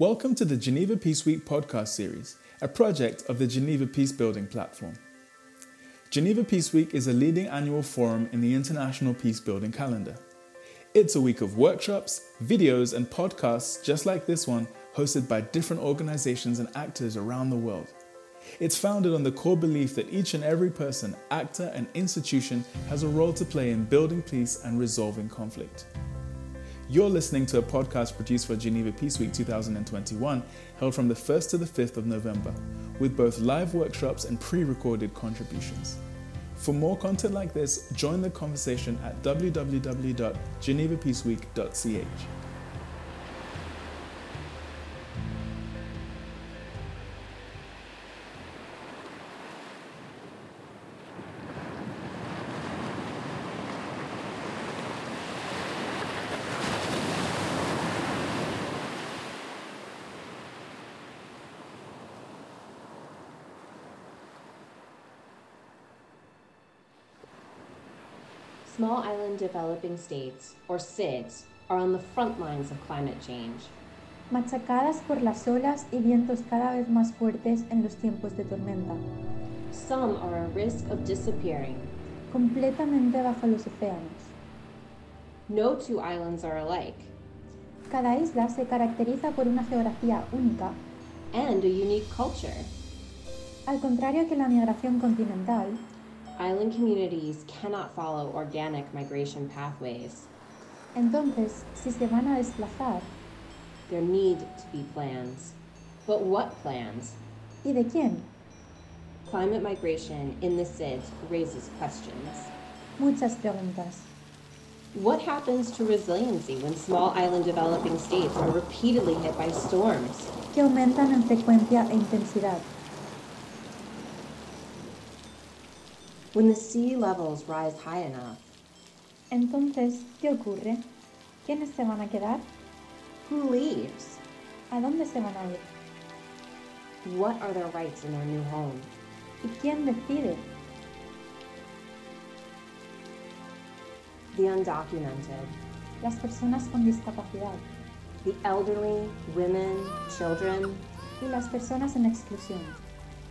Welcome to the Geneva Peace Week podcast series, a project of the Geneva Peace Building platform. Geneva Peace Week is a leading annual forum in the international peace building calendar. It's a week of workshops, videos, and podcasts just like this one, hosted by different organizations and actors around the world. It's founded on the core belief that each and every person, actor, and institution has a role to play in building peace and resolving conflict. You're listening to a podcast produced for Geneva Peace Week 2021, held from the 1st to the 5th of November, with both live workshops and pre recorded contributions. For more content like this, join the conversation at www.genevapeaceweek.ch. Small island developing states, or SIDS, are on the front lines of climate change. machacadas por las olas y vientos cada vez más fuertes en los tiempos de tormenta, Some are at risk of disappearing. completamente bajo los océanos. No two islands are alike, Cada isla se caracteriza por una geografía única, and a unique culture. al contrario que la migración continental, Island communities cannot follow organic migration pathways. entonces, si se van a desplazar, There need to be plans. But what plans? ¿y de quién? Climate migration in the SIDS raises questions. Muchas preguntas. What happens to resiliency when small island developing states are repeatedly hit by storms? que aumentan en frecuencia e intensidad. When the sea levels rise high enough? Entonces, ¿qué ocurre? ¿Quiénes se van a quedar? Who leaves? ¿A dónde se van a ir? What are their rights in their new home? ¿Y quién decide? The undocumented, Las personas con discapacidad the elderly, women, children, y las personas en exclusión.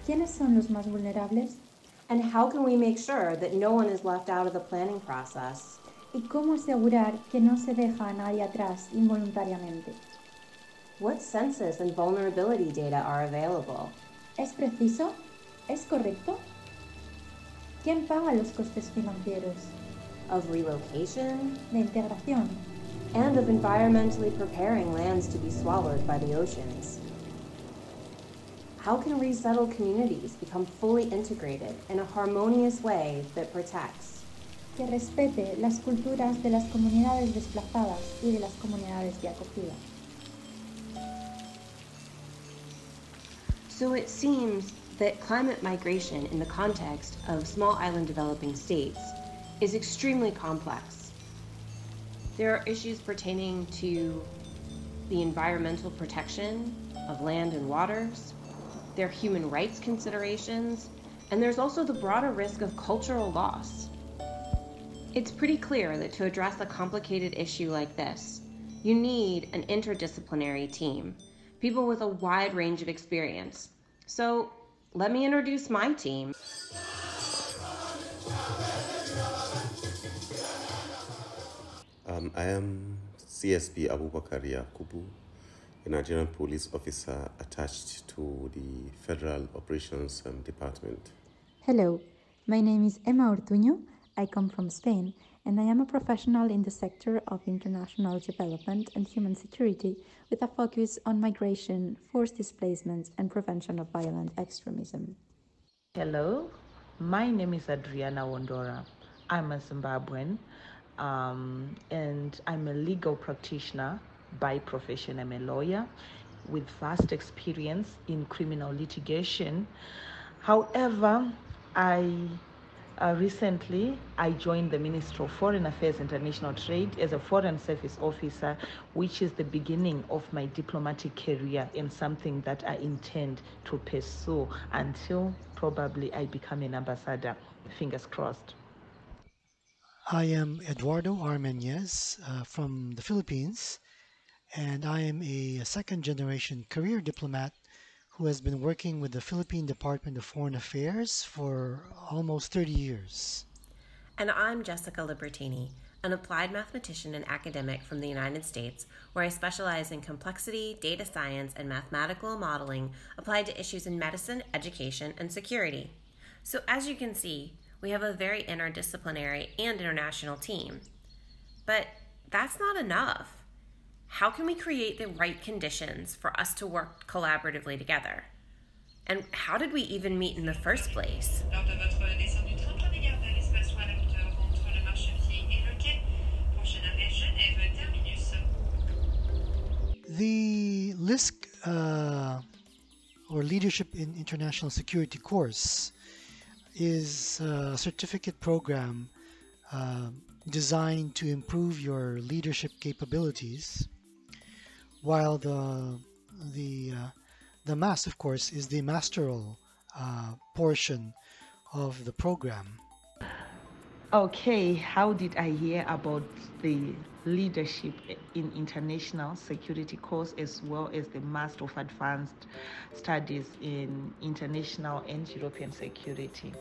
¿Quiénes son los más vulnerables? And how can we make sure that no one is left out of the planning process? ¿Y cómo asegurar que no se deja a nadie atrás involuntariamente? What census and vulnerability data are available? ¿Es preciso? ¿Es correcto? ¿Quién paga los costes financieros? Of relocation De integración and of environmentally preparing lands to be swallowed by the oceans. How can resettled communities become fully integrated in a harmonious way that protects? que respete las culturas de las comunidades desplazadas y de las comunidades de acogida. So it seems that climate migration in the context of small island developing states is extremely complex. There are issues pertaining to the environmental protection of land and waters, there are human rights considerations, and there's also the broader risk of cultural loss. It's pretty clear that to address a complicated issue like this, you need an interdisciplinary team, people with a wide range of experience. So, let me introduce my team. Um, I am CSP Abubakar Yakubu, a Nigerian police officer attached to the Federal Operations um, Department. Hello, my name is Emma Ortuño. I come from Spain and I am a professional in the sector of international development and human security with a focus on migration, forced displacements, and prevention of violent extremism. Hello, my name is Adriana Wondora. I'm a Zimbabwean um, and I'm a legal practitioner by profession. I'm a lawyer with vast experience in criminal litigation. However, I uh, recently I joined the Ministry of Foreign Affairs International Trade as a foreign service officer, which is the beginning of my diplomatic career and something that I intend to pursue until probably I become an ambassador. Fingers crossed. I am Eduardo Armenez uh, from the Philippines, and I am a second generation career diplomat who has been working with the Philippine Department of Foreign Affairs for almost 30 years. And I'm Jessica Libertini, an applied mathematician and academic from the United States, where I specialize in complexity, data science, and mathematical modeling applied to issues in medicine, education, and security. So, as you can see, we have a very interdisciplinary and international team. But that's not enough how can we create the right conditions for us to work collaboratively together? And how did we even meet in the first place? The LISC uh, or Leadership in International Security course is a certificate program uh, designed to improve your leadership capabilities while the the uh, the MAS, of course, is the masteral uh, portion of the program. Okay, how did I hear about the leadership in international security course as well as the Master of Advanced Studies in International and European Security?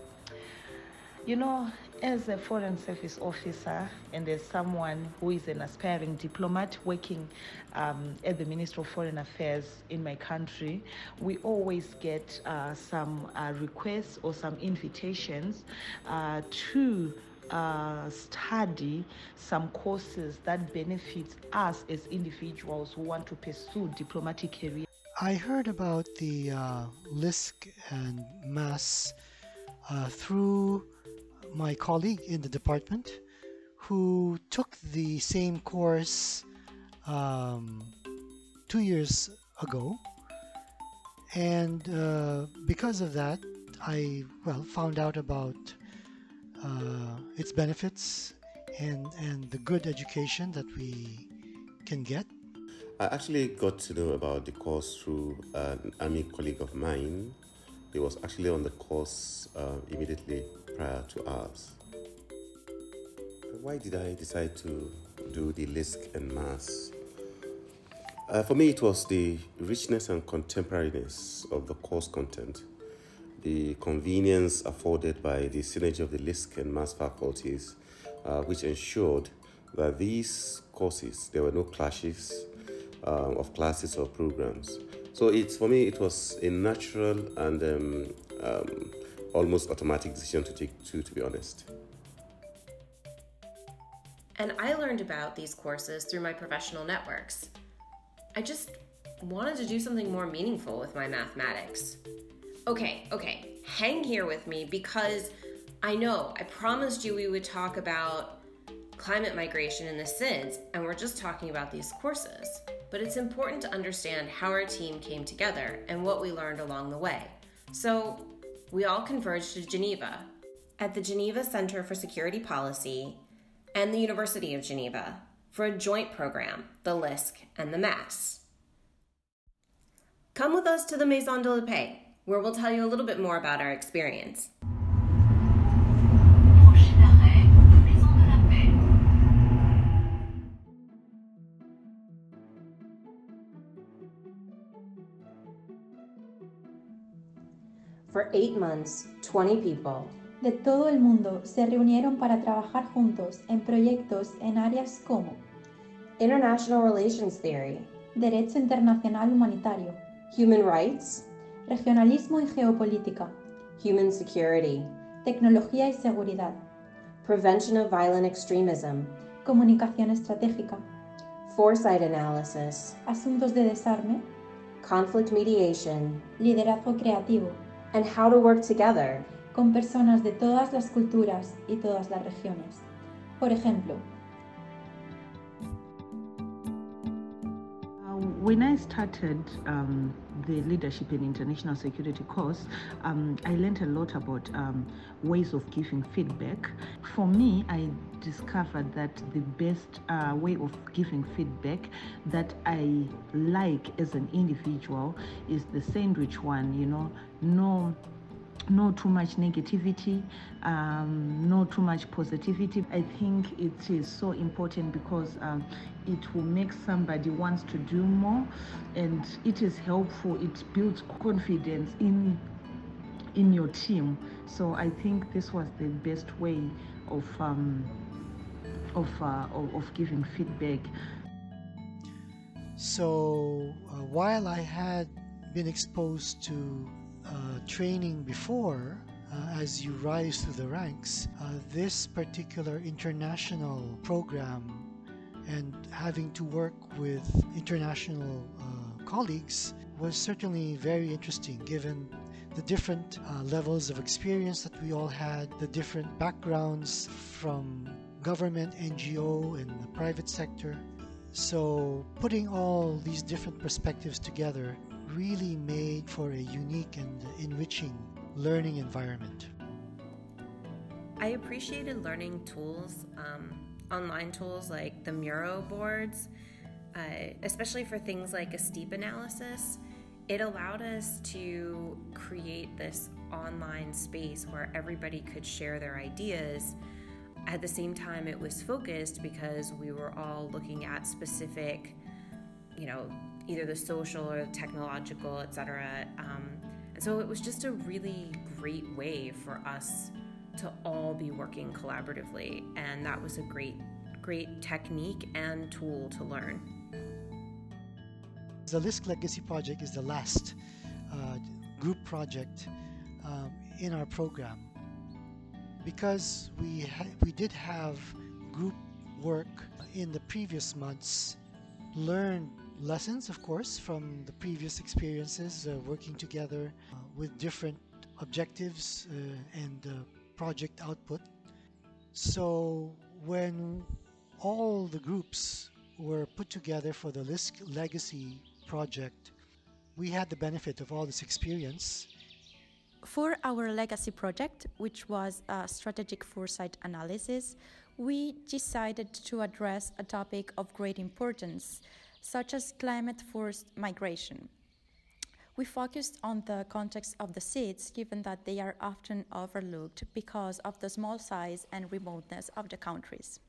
You know, as a foreign service officer and as someone who is an aspiring diplomat working um, at the Ministry of Foreign Affairs in my country, we always get uh, some uh, requests or some invitations uh, to uh, study some courses that benefit us as individuals who want to pursue diplomatic career. I heard about the uh, LISC and MAS uh, through my colleague in the department who took the same course um, two years ago. And uh, because of that, I well found out about uh, its benefits and and the good education that we can get. I actually got to know about the course through an army colleague of mine. He was actually on the course uh, immediately prior to ours. Why did I decide to do the LISC and MAS? Uh, for me, it was the richness and contemporariness of the course content, the convenience afforded by the synergy of the LISC and MAS faculties, uh, which ensured that these courses, there were no clashes uh, of classes or programs. So it's for me, it was a natural and um, um, almost automatic decision to take too, to be honest. And I learned about these courses through my professional networks. I just wanted to do something more meaningful with my mathematics. Okay, okay, hang here with me because I know I promised you we would talk about climate migration in the SIDS, and we're just talking about these courses. But it's important to understand how our team came together and what we learned along the way. So, we all converged to Geneva. At the Geneva Center for Security Policy and the University of Geneva for a joint program, the LISC and the MAS. Come with us to the Maison de la Paix, where we'll tell you a little bit more about our experience. For eight months, 20 people. De todo el mundo se reunieron para trabajar juntos en proyectos en áreas como International Relations Theory, Derecho Internacional Humanitario, Human Rights, Regionalismo y Geopolítica, Human Security, Tecnología y Seguridad, Prevention of Violent Extremism, Comunicación Estratégica, Foresight Analysis, Asuntos de Desarme, Conflict Mediation, Liderazgo Creativo, and how to work together con personas de todas las culturas y todas las regiones. Por ejemplo, when I started um, the Leadership in International Security course, um, I learned a lot about um, ways of giving feedback. For me, I discovered that the best uh, way of giving feedback that I like as an individual is the sandwich one, you know, no no too much negativity, um, no too much positivity. I think it is so important because um, it will make somebody wants to do more, and it is helpful. It builds confidence in in your team. So I think this was the best way of um, of, uh, of, of giving feedback. So uh, while I had been exposed to training before, uh, as you rise through the ranks, uh, this particular international program and having to work with international uh, colleagues was certainly very interesting given the different uh, levels of experience that we all had, the different backgrounds from government, NGO, and the private sector. So, putting all these different perspectives together really made for a unique and enriching learning environment. I appreciated learning tools, um, online tools like the Miro boards, uh, especially for things like a steep analysis it allowed us to create this online space where everybody could share their ideas. At the same time, it was focused because we were all looking at specific, you know, either the social or the technological, etc. Um, and so it was just a really great way for us to all be working collaboratively, and that was a great, great technique and tool to learn. The LISC Legacy Project is the last uh, group project um, in our program because we ha- we did have group work in the previous months, learned lessons, of course, from the previous experiences uh, working together uh, with different objectives uh, and uh, project output. So when all the groups were put together for the LISC Legacy project, we had the benefit of all this experience. For our legacy project, which was a strategic foresight analysis, we decided to address a topic of great importance, such as climate forced migration. We focused on the context of the SIDS, given that they are often overlooked because of the small size and remoteness of the countries.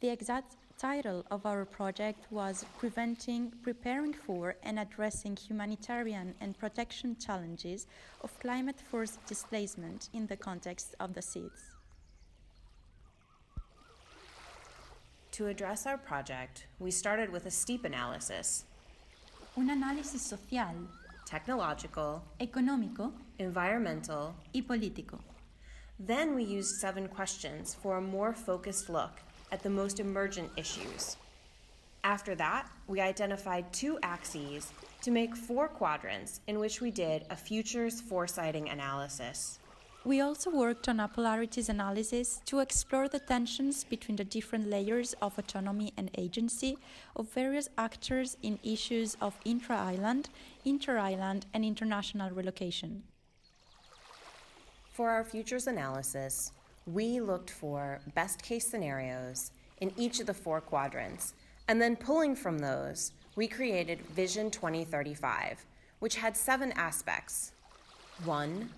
The exact title of our project was Preventing, Preparing for, and Addressing Humanitarian and Protection Challenges of Climate Forced Displacement in the Context of the SIDS. To address our project, we started with a steep analysis. Un análisis social, technological, económico, environmental, y político. Then we used seven questions for a more focused look at the most emergent issues. After that, we identified two axes to make four quadrants in which we did a futures foresighting analysis. We also worked on a polarities analysis to explore the tensions between the different layers of autonomy and agency of various actors in issues of intra island, inter island, and international relocation. For our futures analysis, we looked for best case scenarios in each of the four quadrants, and then pulling from those, we created Vision 2035, which had seven aspects. One,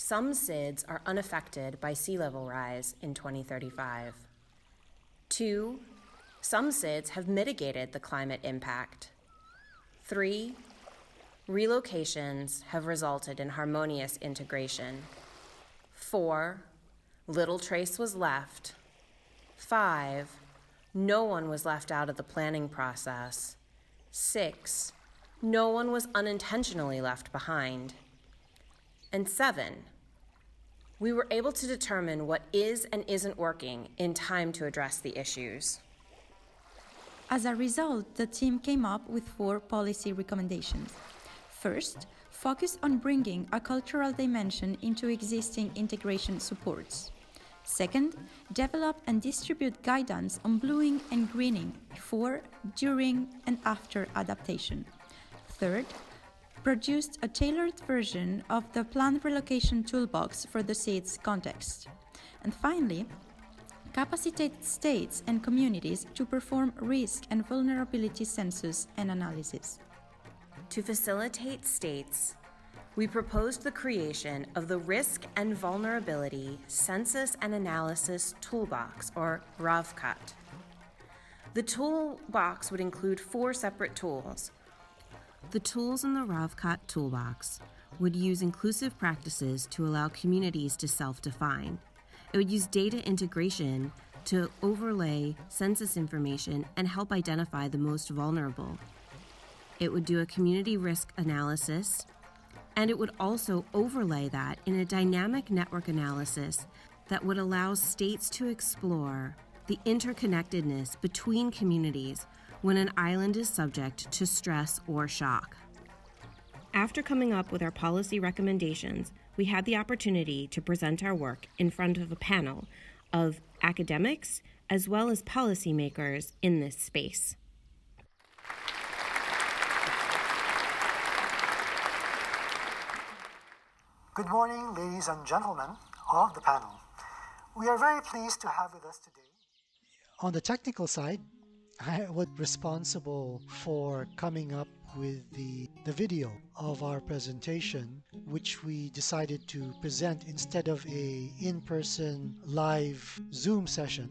some SIDS are unaffected by sea level rise in 2035. Two, some SIDS have mitigated the climate impact. Three, relocations have resulted in harmonious integration. Four, Little trace was left. Five, no one was left out of the planning process. Six, no one was unintentionally left behind. And seven, we were able to determine what is and isn't working in time to address the issues. As a result, the team came up with four policy recommendations. First, focus on bringing a cultural dimension into existing integration supports. Second, develop and distribute guidance on bluing and greening before, during, and after adaptation. Third, produced a tailored version of the planned relocation toolbox for the SIDS context. And finally, capacitate states and communities to perform risk and vulnerability census and analysis. To facilitate states, we proposed the creation of the Risk and Vulnerability Census and Analysis Toolbox, or RAVCAT. The toolbox would include four separate tools. The tools in the RAVCAT toolbox would use inclusive practices to allow communities to self define. It would use data integration to overlay census information and help identify the most vulnerable. It would do a community risk analysis, and it would also overlay that in a dynamic network analysis that would allow states to explore the interconnectedness between communities when an island is subject to stress or shock. After coming up with our policy recommendations, we had the opportunity to present our work in front of a panel of academics as well as policymakers in this space. Good morning, ladies and gentlemen of the panel. We are very pleased to have with us today. On the technical side, I was responsible for coming up with the, the video of our presentation, which we decided to present instead of a in-person live Zoom session.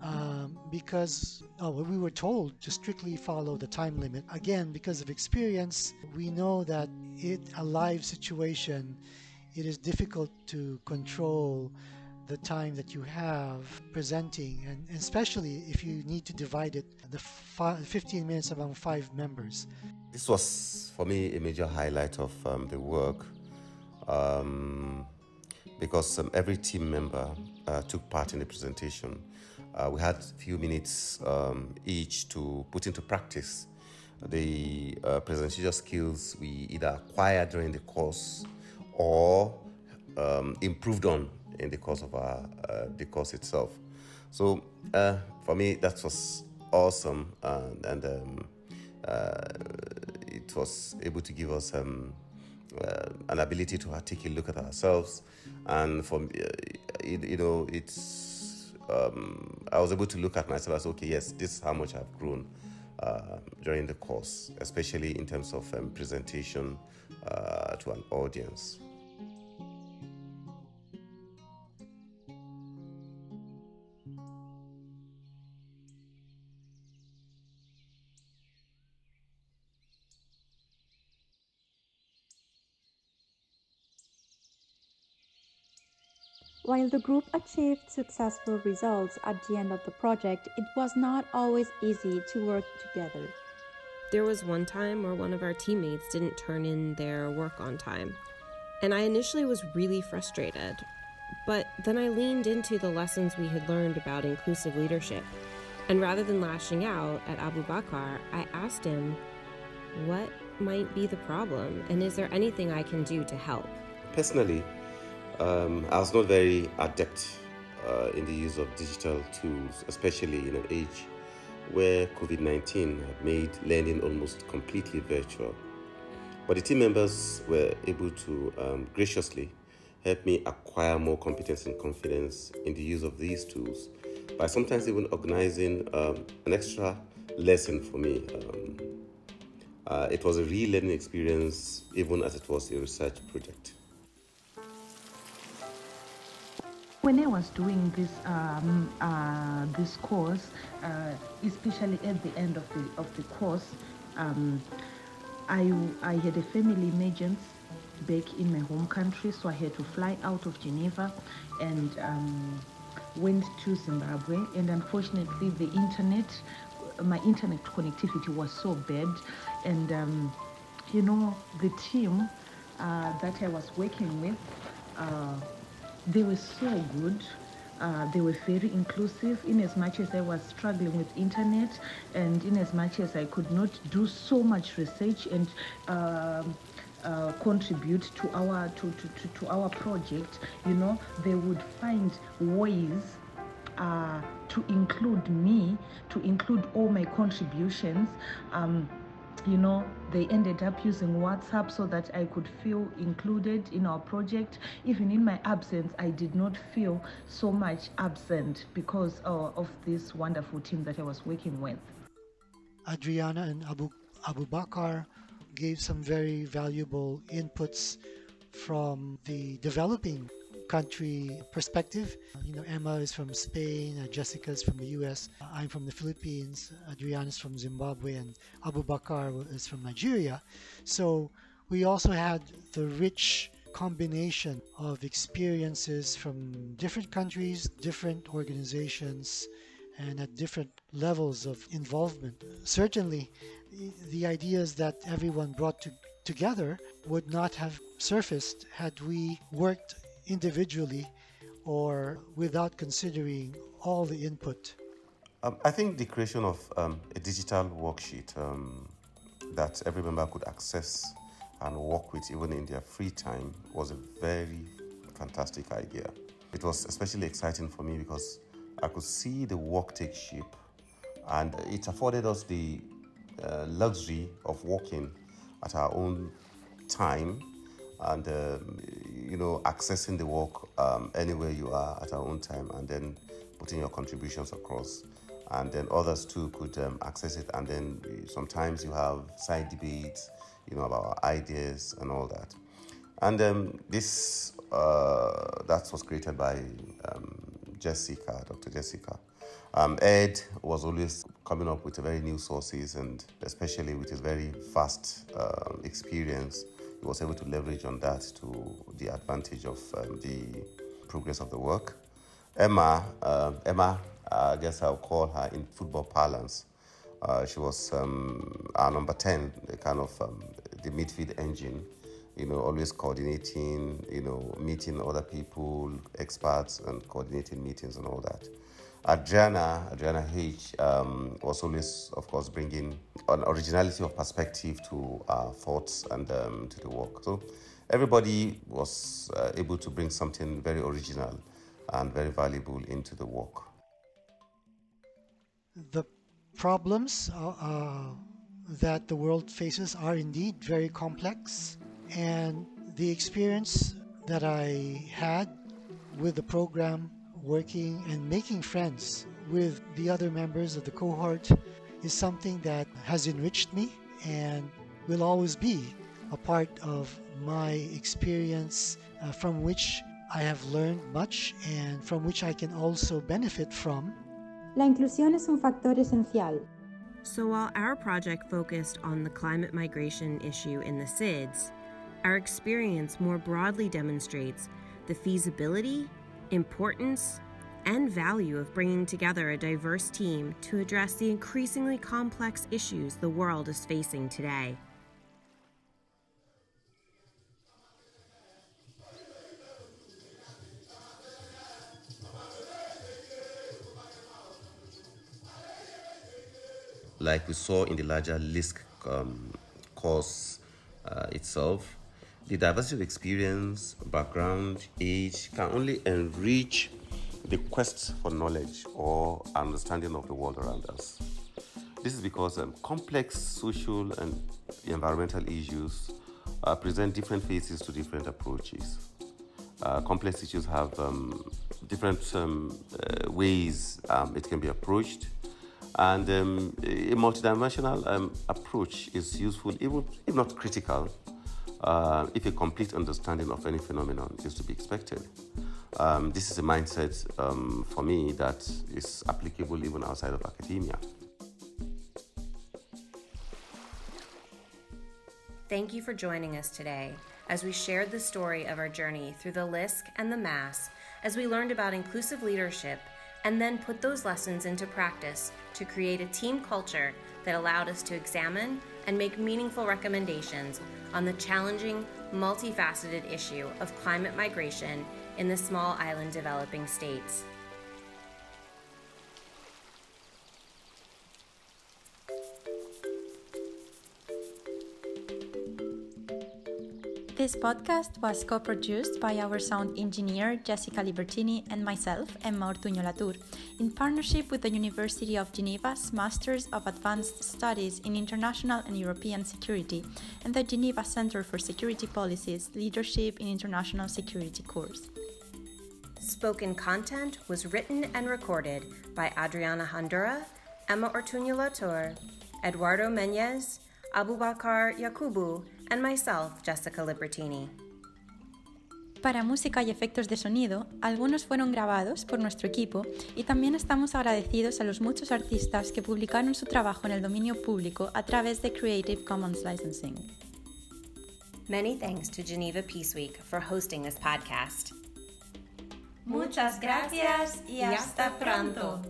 Um, because oh, we were told to strictly follow the time limit. Again, because of experience, we know that in a live situation, it is difficult to control the time that you have presenting, and especially if you need to divide it the 15 minutes among five members. This was for me a major highlight of um, the work um, because um, every team member uh, took part in the presentation. Uh, we had a few minutes um, each to put into practice the uh, presentation skills we either acquired during the course or um, improved on in the course of our uh, the course itself. So uh, for me, that was awesome, and, and um, uh, it was able to give us um, uh, an ability to take a look at ourselves, and for uh, you, you know, it's um, I was able to look at myself as okay, yes, this is how much I've grown. Uh, during the course, especially in terms of um, presentation uh, to an audience. While the group achieved successful results at the end of the project, it was not always easy to work together. There was one time where one of our teammates didn't turn in their work on time, and I initially was really frustrated. But then I leaned into the lessons we had learned about inclusive leadership, and rather than lashing out at Abubakar, I asked him, What might be the problem, and is there anything I can do to help? Personally, um, I was not very adept uh, in the use of digital tools, especially in an age where COVID 19 had made learning almost completely virtual. But the team members were able to um, graciously help me acquire more competence and confidence in the use of these tools by sometimes even organizing um, an extra lesson for me. Um, uh, it was a real learning experience, even as it was a research project. When I was doing this um, uh, this course, uh, especially at the end of the of the course, um, I I had a family emergency back in my home country, so I had to fly out of Geneva and um, went to Zimbabwe. And unfortunately, the internet, my internet connectivity was so bad, and um, you know the team uh, that I was working with. Uh, they were so good. Uh, they were very inclusive in as much as I was struggling with internet and in as much as I could not do so much research and um, uh, contribute to our to, to, to, to, our project you know they would find ways uh, to include me to include all my contributions um, you know, they ended up using WhatsApp so that I could feel included in our project. Even in my absence, I did not feel so much absent because uh, of this wonderful team that I was working with. Adriana and Abu, Abubakar gave some very valuable inputs from the developing country perspective. You know, Emma is from Spain, uh, Jessica is from the US, I'm from the Philippines, Adriana is from Zimbabwe, and Abubakar is from Nigeria. So we also had the rich combination of experiences from different countries, different organizations, and at different levels of involvement. Certainly, the ideas that everyone brought to, together would not have surfaced had we worked individually or without considering all the input. Um, I think the creation of um, a digital worksheet um, that every member could access and work with even in their free time was a very fantastic idea. It was especially exciting for me because I could see the work take shape and it afforded us the uh, luxury of working at our own time and um, you know accessing the work um, anywhere you are at our own time and then putting your contributions across. And then others too could um, access it. And then sometimes you have side debates you know about ideas and all that. And um, this uh, that was created by um, jessica dr jessica. Um, ed was always coming up with very new sources and especially with his very fast uh, experience was able to leverage on that to the advantage of um, the progress of the work. Emma, uh, Emma, I guess I'll call her in football parlance. Uh, she was um, our number 10, the kind of um, the midfield engine, you know, always coordinating, you know, meeting other people, experts, and coordinating meetings and all that. Adriana, Adriana H, um, was always, of course, bringing an originality of perspective to our thoughts and um, to the work. So everybody was uh, able to bring something very original and very valuable into the work. The problems uh, uh, that the world faces are indeed very complex, and the experience that I had with the program working and making friends with the other members of the cohort is something that has enriched me and will always be a part of my experience uh, from which I have learned much and from which I can also benefit from. La inclusión es un factor esencial. So while our project focused on the climate migration issue in the SIDS, our experience more broadly demonstrates the feasibility importance, and value of bringing together a diverse team to address the increasingly complex issues the world is facing today. Like we saw in the larger LISC um, course uh, itself, the diversity of experience, background, age can only enrich the quest for knowledge or understanding of the world around us. This is because um, complex social and environmental issues uh, present different faces to different approaches. Uh, complex issues have um, different um, uh, ways um, it can be approached, and um, a multidimensional um, approach is useful, even if not critical, uh, if a complete understanding of any phenomenon is to be expected. Um, this is a mindset um, for me that is applicable even outside of academia. Thank you for joining us today as we shared the story of our journey through the LISC and the MAS, as we learned about inclusive leadership and then put those lessons into practice to create a team culture that allowed us to examine and make meaningful recommendations on the challenging, multifaceted issue of climate migration in the small island developing states. This podcast was co produced by our sound engineer Jessica Libertini and myself, Emma Ortuño Latour, in partnership with the University of Geneva's Masters of Advanced Studies in International and European Security and the Geneva Center for Security Policies Leadership in International Security course. Spoken content was written and recorded by Adriana Hondura, Emma Ortuño Latour, Eduardo Menez, Abubakar Yakubu, and myself, Jessica Libertini. Para música y efectos de sonido, algunos fueron grabados por nuestro equipo y también estamos agradecidos a los muchos artistas que publicaron su trabajo en el dominio público a través de Creative Commons Licensing. Many thanks to Geneva Peace Week for hosting this podcast. Muchas gracias y hasta pronto.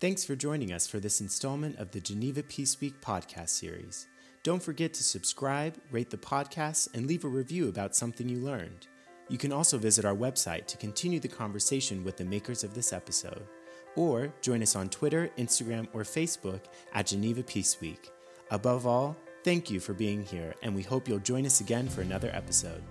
Thanks for joining us for this installment of the Geneva Peace Week podcast series. Don't forget to subscribe, rate the podcast, and leave a review about something you learned. You can also visit our website to continue the conversation with the makers of this episode. Or join us on Twitter, Instagram, or Facebook at Geneva Peace Week. Above all, thank you for being here, and we hope you'll join us again for another episode.